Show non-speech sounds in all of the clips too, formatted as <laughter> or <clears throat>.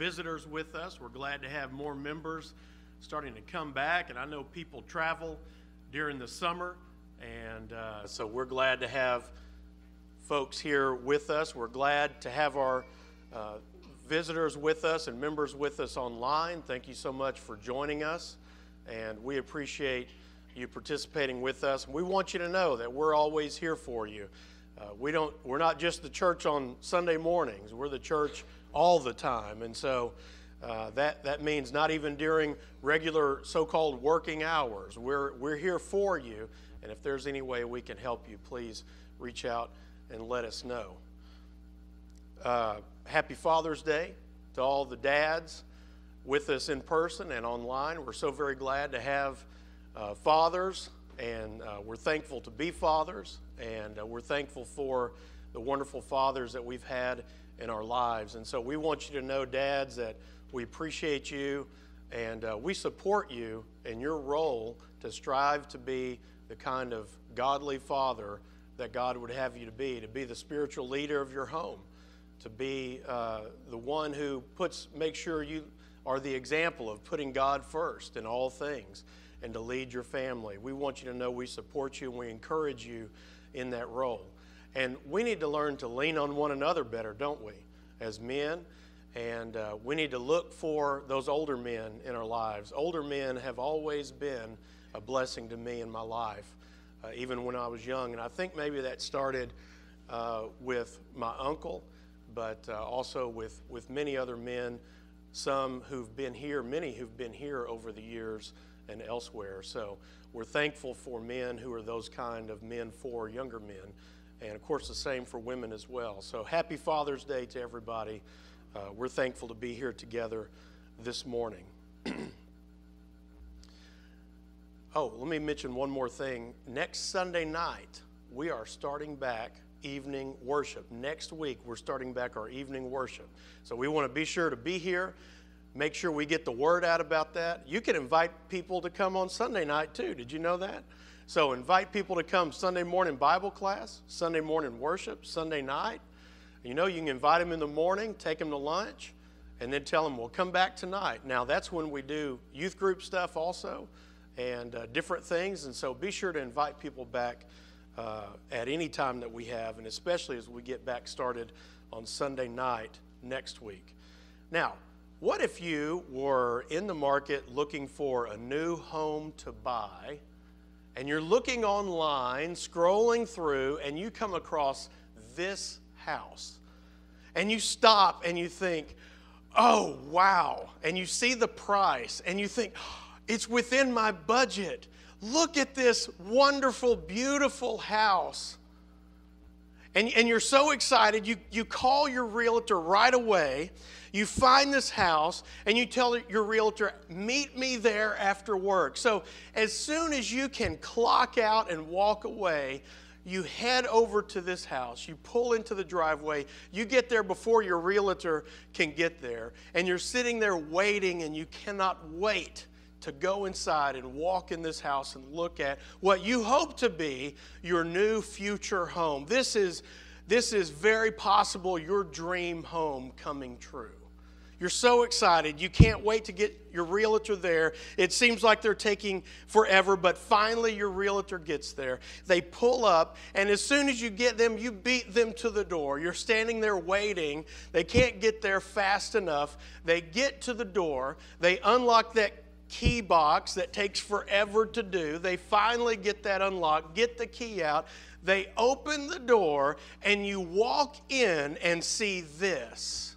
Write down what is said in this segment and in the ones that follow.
visitors with us. We're glad to have more members starting to come back, and I know people travel during the summer, and uh, so we're glad to have folks here with us. We're glad to have our uh, visitors with us and members with us online. Thank you so much for joining us, and we appreciate you participating with us. We want you to know that we're always here for you. Uh, we don't, we're not just the church on Sunday mornings, we're the church all the time. And so uh, that, that means not even during regular so called working hours. We're, we're here for you. And if there's any way we can help you, please reach out and let us know. Uh, happy Father's Day to all the dads with us in person and online. We're so very glad to have uh, fathers, and uh, we're thankful to be fathers, and uh, we're thankful for the wonderful fathers that we've had in our lives. And so we want you to know, dads, that we appreciate you and uh, we support you in your role to strive to be the kind of godly father that God would have you to be, to be the spiritual leader of your home, to be uh, the one who puts, make sure you are the example of putting God first in all things and to lead your family. We want you to know we support you and we encourage you in that role. And we need to learn to lean on one another better, don't we, as men? And uh, we need to look for those older men in our lives. Older men have always been a blessing to me in my life, uh, even when I was young. And I think maybe that started uh, with my uncle, but uh, also with, with many other men, some who've been here, many who've been here over the years and elsewhere. So we're thankful for men who are those kind of men for younger men. And of course, the same for women as well. So happy Father's Day to everybody. Uh, we're thankful to be here together this morning. <clears throat> oh, let me mention one more thing. Next Sunday night, we are starting back evening worship. Next week, we're starting back our evening worship. So we want to be sure to be here make sure we get the word out about that. You can invite people to come on Sunday night too. Did you know that? So invite people to come Sunday morning Bible class, Sunday morning worship, Sunday night. You know, you can invite them in the morning, take them to lunch, and then tell them, we'll come back tonight. Now, that's when we do youth group stuff also and uh, different things. And so be sure to invite people back uh, at any time that we have, and especially as we get back started on Sunday night next week. Now, what if you were in the market looking for a new home to buy, and you're looking online, scrolling through, and you come across this house? And you stop and you think, oh, wow. And you see the price, and you think, it's within my budget. Look at this wonderful, beautiful house. And, and you're so excited, you, you call your realtor right away you find this house and you tell your realtor, meet me there after work. So as soon as you can clock out and walk away, you head over to this house, you pull into the driveway, you get there before your realtor can get there, and you're sitting there waiting and you cannot wait to go inside and walk in this house and look at what you hope to be your new future home. This is, this is very possible your dream home coming true. You're so excited. You can't wait to get your realtor there. It seems like they're taking forever, but finally your realtor gets there. They pull up, and as soon as you get them, you beat them to the door. You're standing there waiting. They can't get there fast enough. They get to the door, they unlock that key box that takes forever to do. They finally get that unlocked, get the key out. They open the door, and you walk in and see this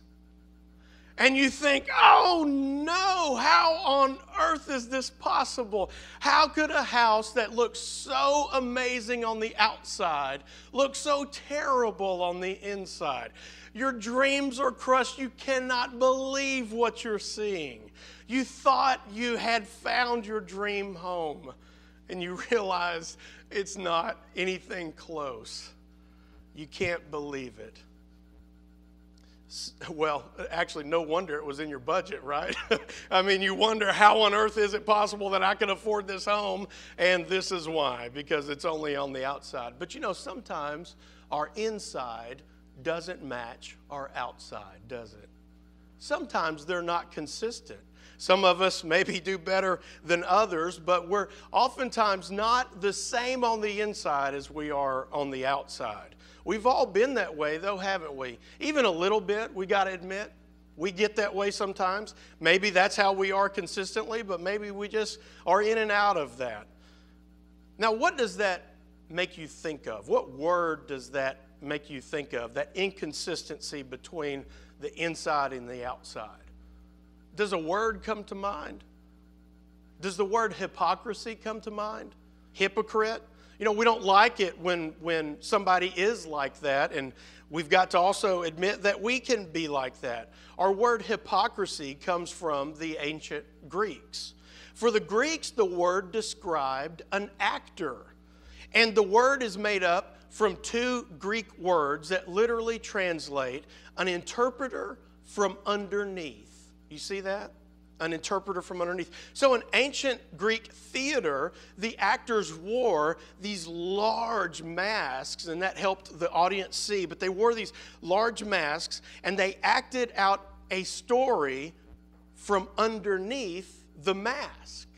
and you think, oh no, how on earth is this possible? How could a house that looks so amazing on the outside look so terrible on the inside? Your dreams are crushed. You cannot believe what you're seeing. You thought you had found your dream home, and you <laughs> realize it's not anything close. You can't believe it. Well, actually, no wonder it was in your budget, right? <laughs> I mean, you wonder how on earth is it possible that I can afford this home? And this is why, because it's only on the outside. But you know, sometimes our inside doesn't match our outside, does it? sometimes they're not consistent. Some of us maybe do better than others, but we're oftentimes not the same on the inside as we are on the outside. We've all been that way, though, haven't we? Even a little bit, we got to admit. We get that way sometimes. Maybe that's how we are consistently, but maybe we just are in and out of that. Now, what does that make you think of? What word does that make you think of? That inconsistency between the inside and the outside. Does a word come to mind? Does the word hypocrisy come to mind? Hypocrite? You know, we don't like it when, when somebody is like that, and we've got to also admit that we can be like that. Our word hypocrisy comes from the ancient Greeks. For the Greeks, the word described an actor. And the word is made up from two Greek words that literally translate an interpreter from underneath. You see that? an interpreter from underneath. So, in ancient Greek theater, the actors wore these large masks, and that helped the audience see. But they wore these large masks, and they acted out a story from underneath the mask.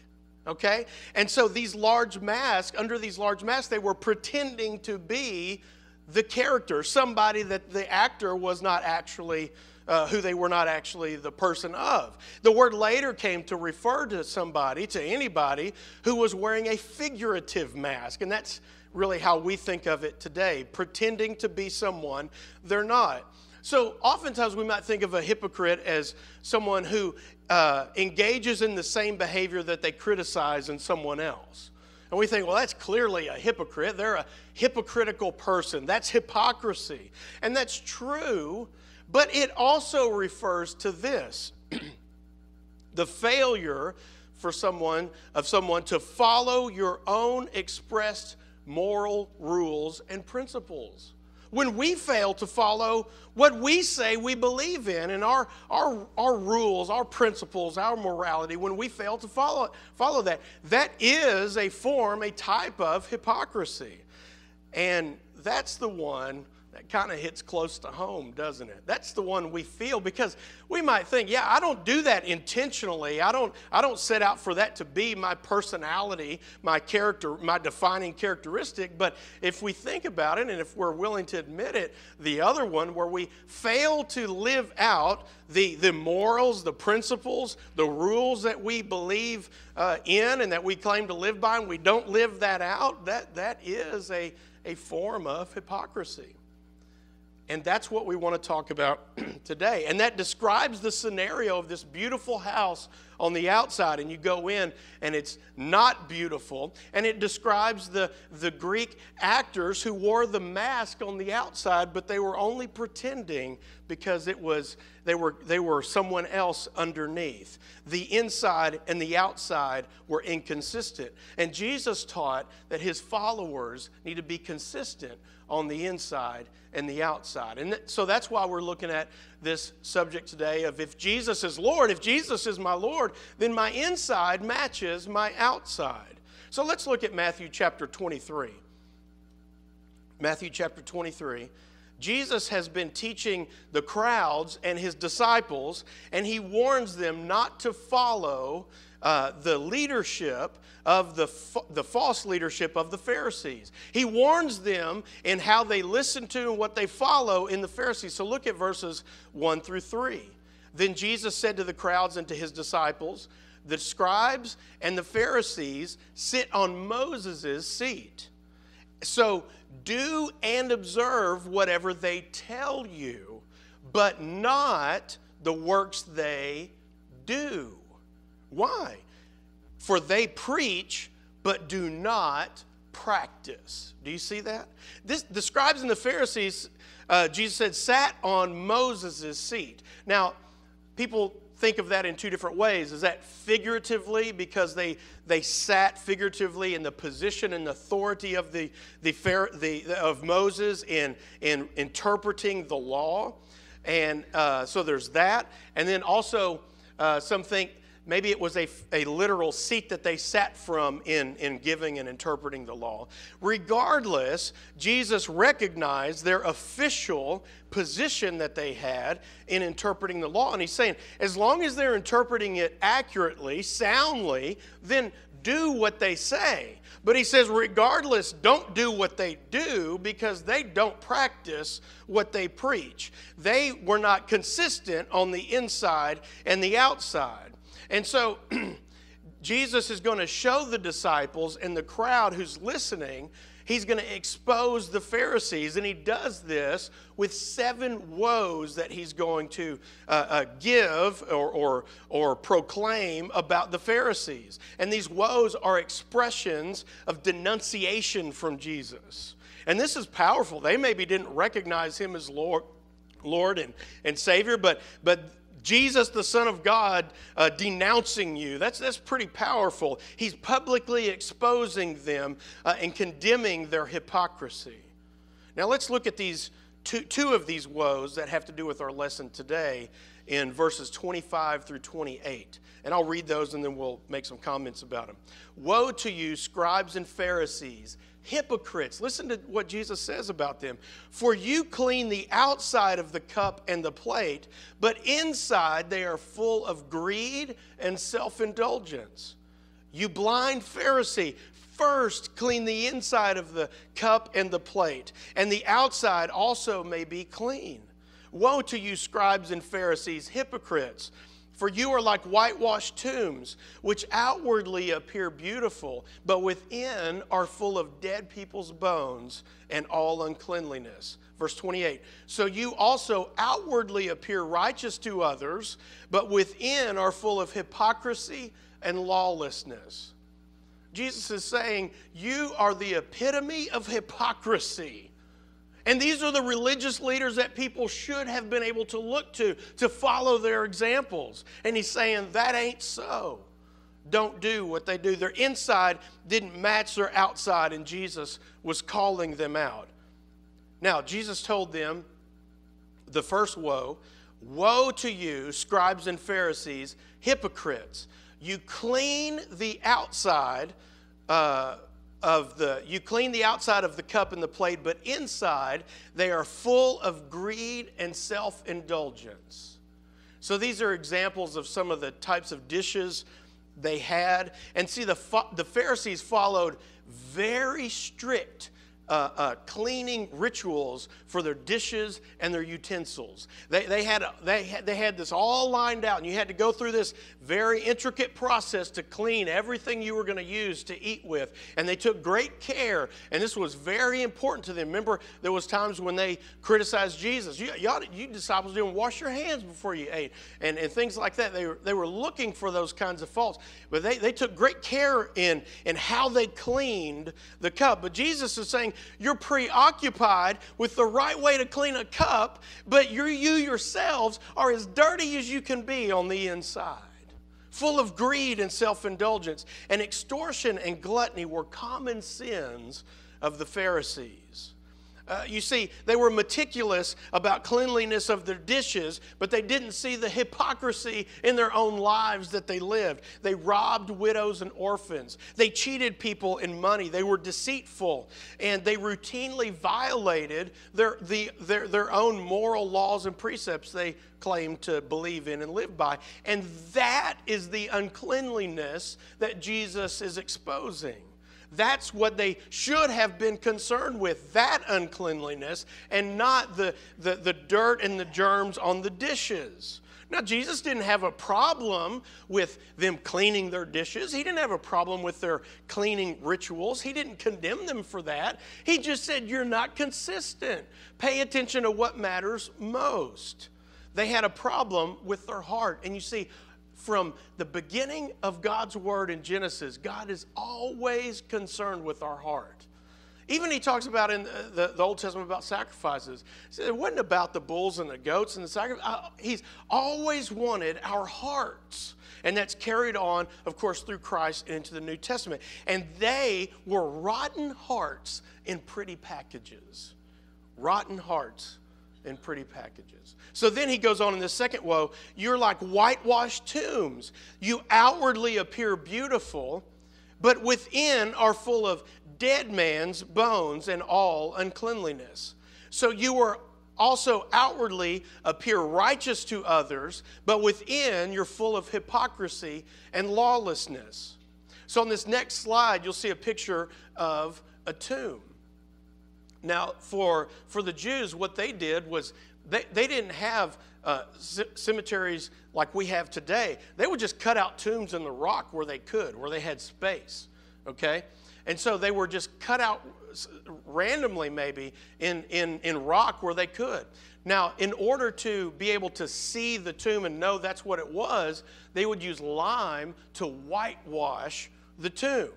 Okay? And so, these large masks, under these large masks, they were pretending to be the character, somebody that the actor was not actually uh, who they were not actually the person of. The word later came to refer to somebody, to anybody, who was wearing a figurative mask. And that's really how we think of it today, pretending to be someone they're not. So, oftentimes we might think of a hypocrite as someone who uh, engages in the same behavior that they criticize in someone else. And we think, well, that's clearly a hypocrite. They're a hypocritical person. That's hypocrisy. And that's true but it also refers to this <clears throat> the failure for someone of someone to follow your own expressed moral rules and principles. When we fail to follow what we say we believe in and our, our, our rules, our principles, our morality, when we fail to follow, follow that, that is a form, a type of hypocrisy. And that's the one that kind of hits close to home, doesn't it? That's the one we feel because we might think, yeah, I don't do that intentionally. I don't I don't set out for that to be my personality, my character, my defining characteristic, but if we think about it and if we're willing to admit it, the other one where we fail to live out the, the morals, the principles, the rules that we believe uh, in and that we claim to live by, and we don't live that out, that, that is a, a form of hypocrisy. And that's what we want to talk about <clears throat> today. And that describes the scenario of this beautiful house on the outside. And you go in, and it's not beautiful. And it describes the, the Greek actors who wore the mask on the outside, but they were only pretending because it was they were, they were someone else underneath. The inside and the outside were inconsistent. And Jesus taught that his followers need to be consistent on the inside and the outside. And so that's why we're looking at this subject today of if Jesus is Lord, if Jesus is my Lord, then my inside matches my outside. So let's look at Matthew chapter 23. Matthew chapter 23. Jesus has been teaching the crowds and his disciples, and he warns them not to follow uh, the leadership of the, the false leadership of the Pharisees. He warns them in how they listen to and what they follow in the Pharisees. So look at verses 1 through 3. Then Jesus said to the crowds and to his disciples, The scribes and the Pharisees sit on Moses' seat. So do and observe whatever they tell you, but not the works they do. Why? For they preach, but do not practice. Do you see that? This, the scribes and the Pharisees, uh, Jesus said, sat on Moses' seat. Now, people think of that in two different ways. Is that figuratively because they, they sat figuratively in the position and authority of, the, the, the, of Moses in, in interpreting the law? And uh, so there's that. And then also, uh, some think maybe it was a, a literal seat that they sat from in, in giving and interpreting the law. Regardless, Jesus recognized their official position that they had in interpreting the law. And he's saying, as long as they're interpreting it accurately, soundly, then do what they say. But he says, regardless, don't do what they do because they don't practice what they preach. They were not consistent on the inside and the outside. And so <clears throat> Jesus is going to show the disciples and the crowd who's listening He's going to expose the Pharisees, and he does this with seven woes that he's going to uh, uh, give or, or, or proclaim about the Pharisees. And these woes are expressions of denunciation from Jesus. And this is powerful. They maybe didn't recognize him as Lord, Lord and, and Savior, but, but Jesus, the Son of God, uh, denouncing you. That's, that's pretty powerful. He's publicly exposing them uh, and condemning their hypocrisy. Now, let's look at these two, two of these woes that have to do with our lesson today in verses 25 through 28. And I'll read those and then we'll make some comments about them. Woe to you, scribes and Pharisees! Hypocrites. Listen to what Jesus says about them. For you clean the outside of the cup and the plate, but inside they are full of greed and self indulgence. You blind Pharisee, first clean the inside of the cup and the plate, and the outside also may be clean. Woe to you, scribes and Pharisees, hypocrites! For you are like whitewashed tombs, which outwardly appear beautiful, but within are full of dead people's bones and all uncleanliness. Verse 28 So you also outwardly appear righteous to others, but within are full of hypocrisy and lawlessness. Jesus is saying, You are the epitome of hypocrisy. And these are the religious leaders that people should have been able to look to to follow their examples. And he's saying that ain't so. Don't do what they do. Their inside didn't match their outside, and Jesus was calling them out. Now, Jesus told them the first woe Woe to you, scribes and Pharisees, hypocrites! You clean the outside. Uh, of the you clean the outside of the cup and the plate but inside they are full of greed and self-indulgence. So these are examples of some of the types of dishes they had. And see the, the pharisees followed very strict uh, uh, cleaning rituals for their dishes and their utensils. They, they, had, they, had, they had this all lined out, and you had to go through this very intricate process to clean everything you were going to use to eat with. And they took great care, and this was very important to them. Remember, there was times when they criticized Jesus. You, you disciples didn't wash your hands before you ate, and, and things like that. They were, they were looking for those kinds of faults. But they, they took great care in, in how they cleaned the cup. But Jesus is saying, you're preoccupied with the right way to clean a cup, but you yourselves are as dirty as you can be on the inside. Full of greed and self indulgence, and extortion and gluttony were common sins of the Pharisees. Uh, you see, they were meticulous about cleanliness of their dishes, but they didn't see the hypocrisy in their own lives that they lived. They robbed widows and orphans. They cheated people in money. They were deceitful, and they routinely violated their, the, their, their own moral laws and precepts they claimed to believe in and live by. And that is the uncleanliness that Jesus is exposing. That's what they should have been concerned with, that uncleanliness, and not the, the, the dirt and the germs on the dishes. Now, Jesus didn't have a problem with them cleaning their dishes. He didn't have a problem with their cleaning rituals. He didn't condemn them for that. He just said, You're not consistent. Pay attention to what matters most. They had a problem with their heart. And you see, from the beginning of God's word in Genesis, God is always concerned with our heart. Even he talks about in the, the Old Testament about sacrifices. It wasn't about the bulls and the goats and the sacrifice. Uh, he's always wanted our hearts. And that's carried on, of course, through Christ into the New Testament. And they were rotten hearts in pretty packages. Rotten hearts in pretty packages. So then he goes on in the second woe you're like whitewashed tombs. You outwardly appear beautiful, but within are full of dead man's bones and all uncleanliness. So you are also outwardly appear righteous to others, but within you're full of hypocrisy and lawlessness. So on this next slide, you'll see a picture of a tomb. Now, for, for the Jews, what they did was they, they didn't have uh, c- cemeteries like we have today. They would just cut out tombs in the rock where they could, where they had space, okay? And so they were just cut out randomly, maybe, in, in, in rock where they could. Now, in order to be able to see the tomb and know that's what it was, they would use lime to whitewash the tomb.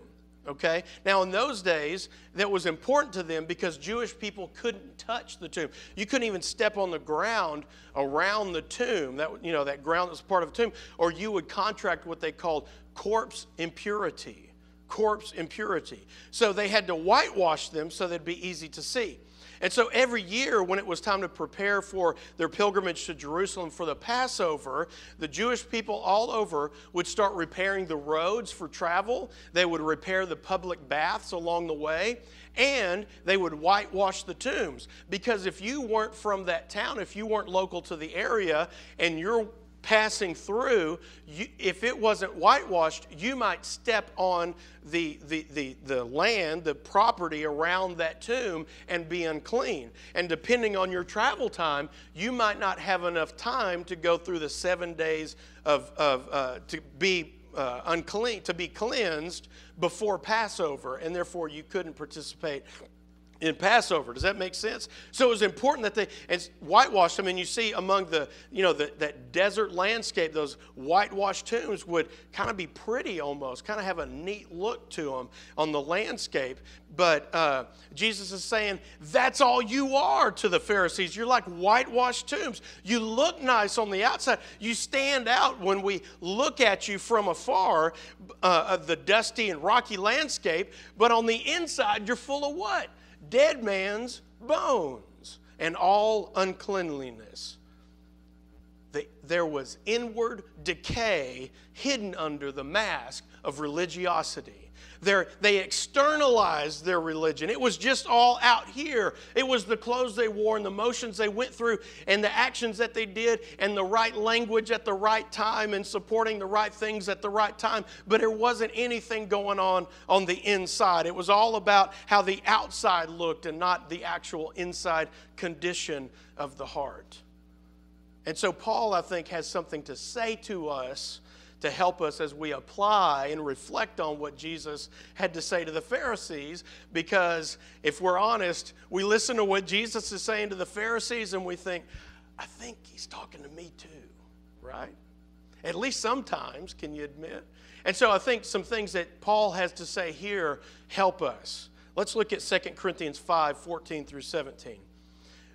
Okay? Now, in those days, that was important to them because Jewish people couldn't touch the tomb. You couldn't even step on the ground around the tomb, that, you know, that ground that was part of the tomb, or you would contract what they called corpse impurity. Corpse impurity. So they had to whitewash them so they'd be easy to see. And so every year, when it was time to prepare for their pilgrimage to Jerusalem for the Passover, the Jewish people all over would start repairing the roads for travel. They would repair the public baths along the way, and they would whitewash the tombs. Because if you weren't from that town, if you weren't local to the area, and you're passing through, you, if it wasn't whitewashed, you might step on the, the, the, the land, the property around that tomb, and be unclean. And depending on your travel time, you might not have enough time to go through the seven days of, of uh, to be uh, unclean, to be cleansed before Passover, and therefore you couldn't participate in Passover. Does that make sense? So it was important that they and whitewashed them. And you see among the, you know, the, that desert landscape, those whitewashed tombs would kind of be pretty almost, kind of have a neat look to them on the landscape. But uh, Jesus is saying, that's all you are to the Pharisees. You're like whitewashed tombs. You look nice on the outside. You stand out when we look at you from afar, uh, the dusty and rocky landscape. But on the inside, you're full of what? Dead man's bones and all uncleanliness. there was inward decay hidden under the mask of religiosity. They externalized their religion. It was just all out here. It was the clothes they wore and the motions they went through and the actions that they did and the right language at the right time and supporting the right things at the right time. But there wasn't anything going on on the inside. It was all about how the outside looked and not the actual inside condition of the heart. And so, Paul, I think, has something to say to us to help us as we apply and reflect on what Jesus had to say to the Pharisees. Because if we're honest, we listen to what Jesus is saying to the Pharisees and we think, I think he's talking to me too, right? At least sometimes, can you admit? And so I think some things that Paul has to say here help us. Let's look at 2 Corinthians 5 14 through 17.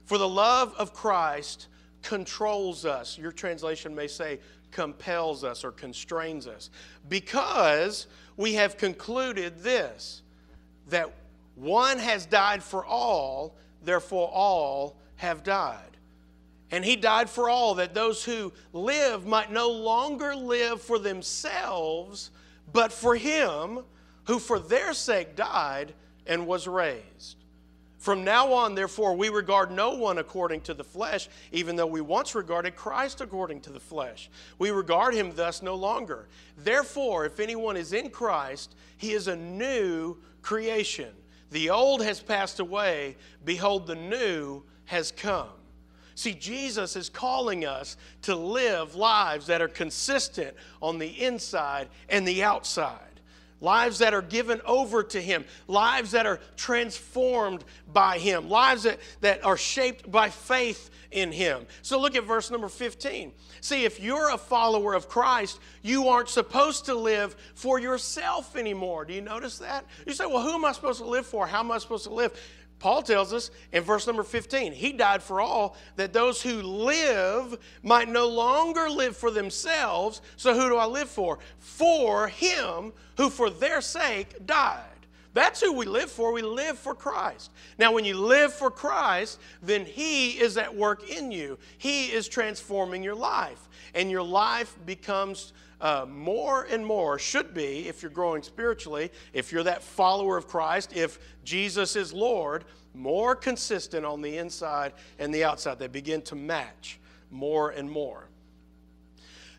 For the love of Christ controls us. Your translation may say compels us or constrains us because we have concluded this that one has died for all, therefore all have died. And he died for all, that those who live might no longer live for themselves, but for him who for their sake died and was raised. From now on, therefore, we regard no one according to the flesh, even though we once regarded Christ according to the flesh. We regard him thus no longer. Therefore, if anyone is in Christ, he is a new creation. The old has passed away, behold, the new has come. See, Jesus is calling us to live lives that are consistent on the inside and the outside lives that are given over to Him, lives that are transformed by Him, lives that, that are shaped by faith in Him. So look at verse number 15. See, if you're a follower of Christ, you aren't supposed to live for yourself anymore. Do you notice that? You say, well, who am I supposed to live for? How am I supposed to live? Paul tells us in verse number 15, he died for all that those who live might no longer live for themselves. So who do I live for? For him who for their sake died. That's who we live for. We live for Christ. Now, when you live for Christ, then He is at work in you. He is transforming your life. And your life becomes uh, more and more, should be, if you're growing spiritually, if you're that follower of Christ, if Jesus is Lord, more consistent on the inside and the outside. They begin to match more and more.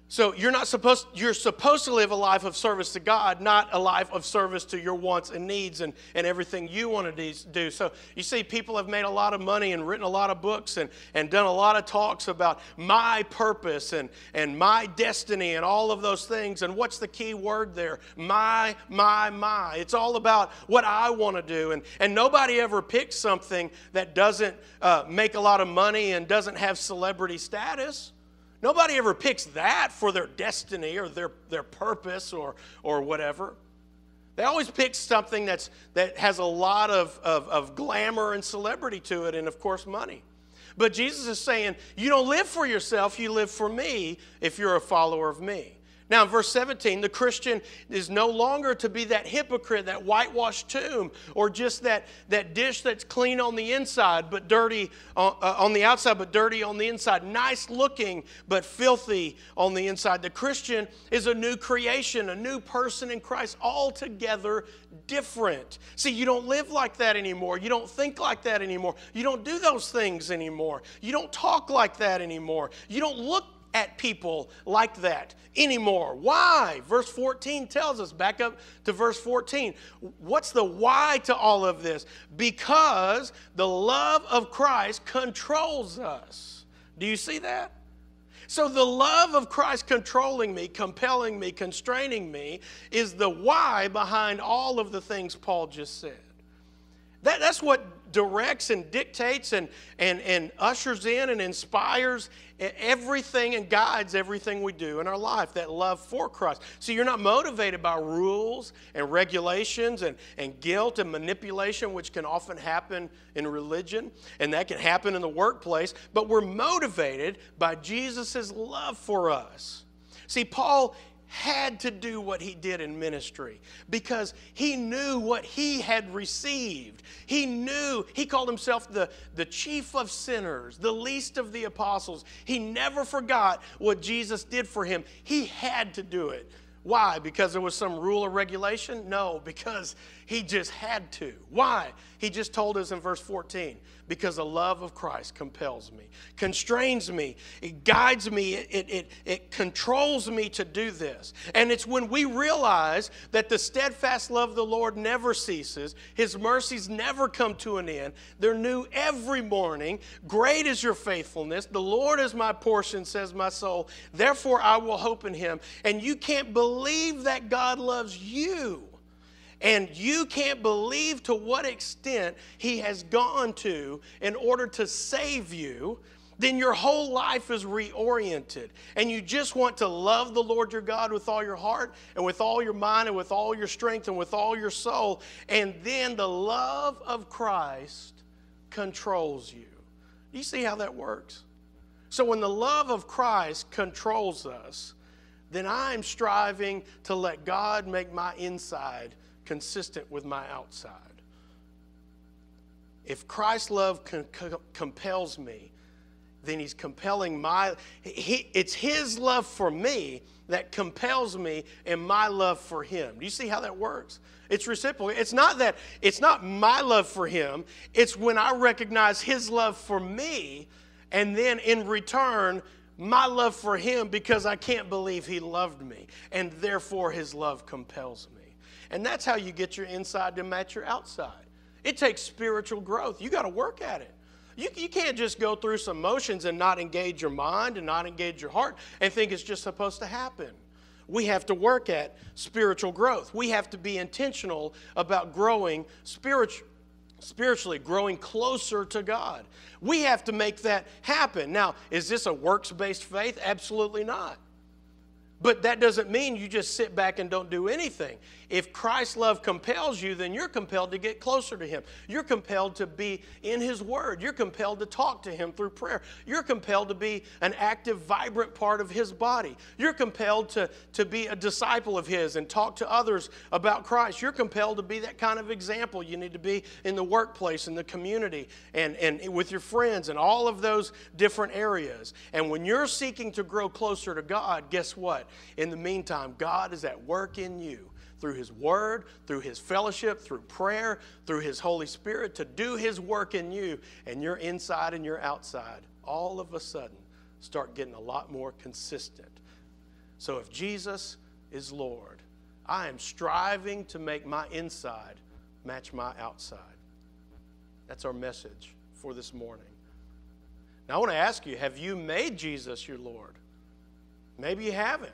So you're not supposed you're supposed to live a life of service to God, not a life of service to your wants and needs and, and everything you want to do. So you see, people have made a lot of money and written a lot of books and, and done a lot of talks about my purpose and, and my destiny and all of those things. And what's the key word there? My, my, my. It's all about what I want to do. And, and nobody ever picks something that doesn't uh, make a lot of money and doesn't have celebrity status. Nobody ever picks that for their destiny or their, their purpose or, or whatever. They always pick something that's, that has a lot of, of, of glamour and celebrity to it, and of course, money. But Jesus is saying, You don't live for yourself, you live for me if you're a follower of me. Now, in verse 17, the Christian is no longer to be that hypocrite, that whitewashed tomb, or just that, that dish that's clean on the inside but dirty on, uh, on the outside, but dirty on the inside. Nice looking but filthy on the inside. The Christian is a new creation, a new person in Christ, altogether different. See, you don't live like that anymore. You don't think like that anymore. You don't do those things anymore. You don't talk like that anymore. You don't look at people like that anymore. Why? Verse 14 tells us, back up to verse 14. What's the why to all of this? Because the love of Christ controls us. Do you see that? So, the love of Christ controlling me, compelling me, constraining me is the why behind all of the things Paul just said. That, that's what directs and dictates and, and, and ushers in and inspires everything and guides everything we do in our life, that love for Christ. So you're not motivated by rules and regulations and, and guilt and manipulation, which can often happen in religion, and that can happen in the workplace, but we're motivated by Jesus' love for us. See, Paul, had to do what he did in ministry because he knew what he had received. He knew, he called himself the, the chief of sinners, the least of the apostles. He never forgot what Jesus did for him. He had to do it. Why? Because there was some rule or regulation? No, because he just had to. Why? He just told us in verse 14 because the love of Christ compels me, constrains me, it guides me, it, it, it, it, controls me to do this. And it's when we realize that the steadfast love of the Lord never ceases, His mercies never come to an end. They're new every morning. Great is your faithfulness. The Lord is my portion, says my soul. Therefore, I will hope in Him. And you can't believe that God loves you and you can't believe to what extent He has gone to in order to save you, then your whole life is reoriented. And you just want to love the Lord your God with all your heart and with all your mind and with all your strength and with all your soul. And then the love of Christ controls you. You see how that works? So when the love of Christ controls us, then I'm striving to let God make my inside consistent with my outside. If Christ's love compels me, then he's compelling my he, it's his love for me that compels me and my love for him. Do you see how that works? It's reciprocal. It's not that it's not my love for him. It's when i recognize his love for me and then in return my love for him because i can't believe he loved me and therefore his love compels me and that's how you get your inside to match your outside. It takes spiritual growth. You got to work at it. You, you can't just go through some motions and not engage your mind and not engage your heart and think it's just supposed to happen. We have to work at spiritual growth. We have to be intentional about growing spiritually spiritually, growing closer to God. We have to make that happen. Now, is this a works based faith? Absolutely not. But that doesn't mean you just sit back and don't do anything. If Christ's love compels you, then you're compelled to get closer to Him. You're compelled to be in His Word. You're compelled to talk to Him through prayer. You're compelled to be an active, vibrant part of His body. You're compelled to, to be a disciple of His and talk to others about Christ. You're compelled to be that kind of example. You need to be in the workplace, in the community, and, and with your friends, and all of those different areas. And when you're seeking to grow closer to God, guess what? In the meantime, God is at work in you through His Word, through His fellowship, through prayer, through His Holy Spirit to do His work in you, and your inside and your outside all of a sudden start getting a lot more consistent. So if Jesus is Lord, I am striving to make my inside match my outside. That's our message for this morning. Now, I want to ask you have you made Jesus your Lord? Maybe you haven't.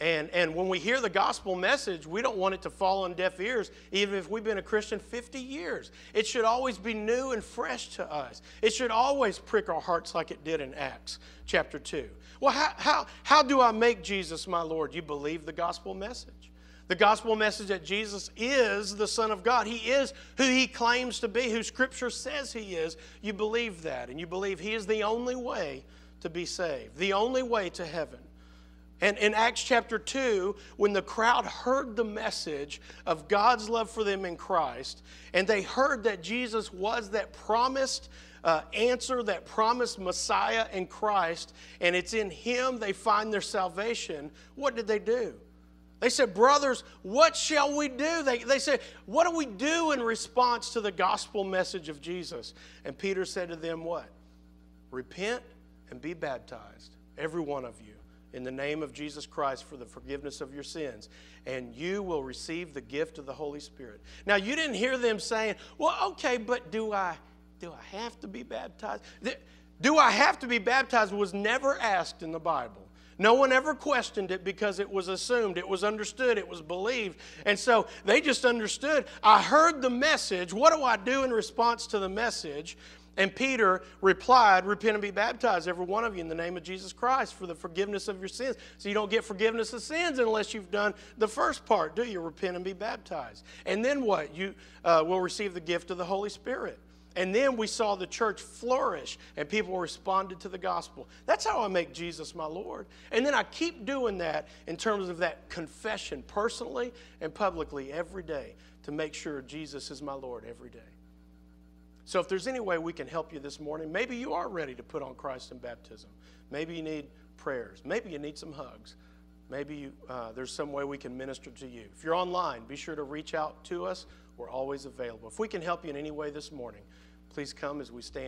And, and when we hear the gospel message, we don't want it to fall on deaf ears, even if we've been a Christian 50 years. It should always be new and fresh to us. It should always prick our hearts like it did in Acts chapter 2. Well, how, how, how do I make Jesus my Lord? You believe the gospel message. The gospel message that Jesus is the Son of God. He is who He claims to be, who Scripture says He is. You believe that, and you believe He is the only way to be saved, the only way to heaven. And in Acts chapter 2, when the crowd heard the message of God's love for them in Christ, and they heard that Jesus was that promised uh, answer, that promised Messiah in Christ, and it's in Him they find their salvation, what did they do? They said, Brothers, what shall we do? They, they said, What do we do in response to the gospel message of Jesus? And Peter said to them, What? Repent and be baptized, every one of you in the name of Jesus Christ for the forgiveness of your sins, and you will receive the gift of the Holy Spirit. Now, you didn't hear them saying, Well, okay, but do I, do I have to be baptized? Do I have to be baptized was never asked in the Bible. No one ever questioned it because it was assumed, it was understood, it was believed. And so they just understood. I heard the message. What do I do in response to the message? And Peter replied, Repent and be baptized, every one of you, in the name of Jesus Christ for the forgiveness of your sins. So you don't get forgiveness of sins unless you've done the first part, do you? Repent and be baptized. And then what? You uh, will receive the gift of the Holy Spirit. And then we saw the church flourish and people responded to the gospel. That's how I make Jesus my Lord. And then I keep doing that in terms of that confession personally and publicly every day to make sure Jesus is my Lord every day. So, if there's any way we can help you this morning, maybe you are ready to put on Christ in baptism. Maybe you need prayers. Maybe you need some hugs. Maybe you, uh, there's some way we can minister to you. If you're online, be sure to reach out to us. We're always available. If we can help you in any way this morning, please come as we stand.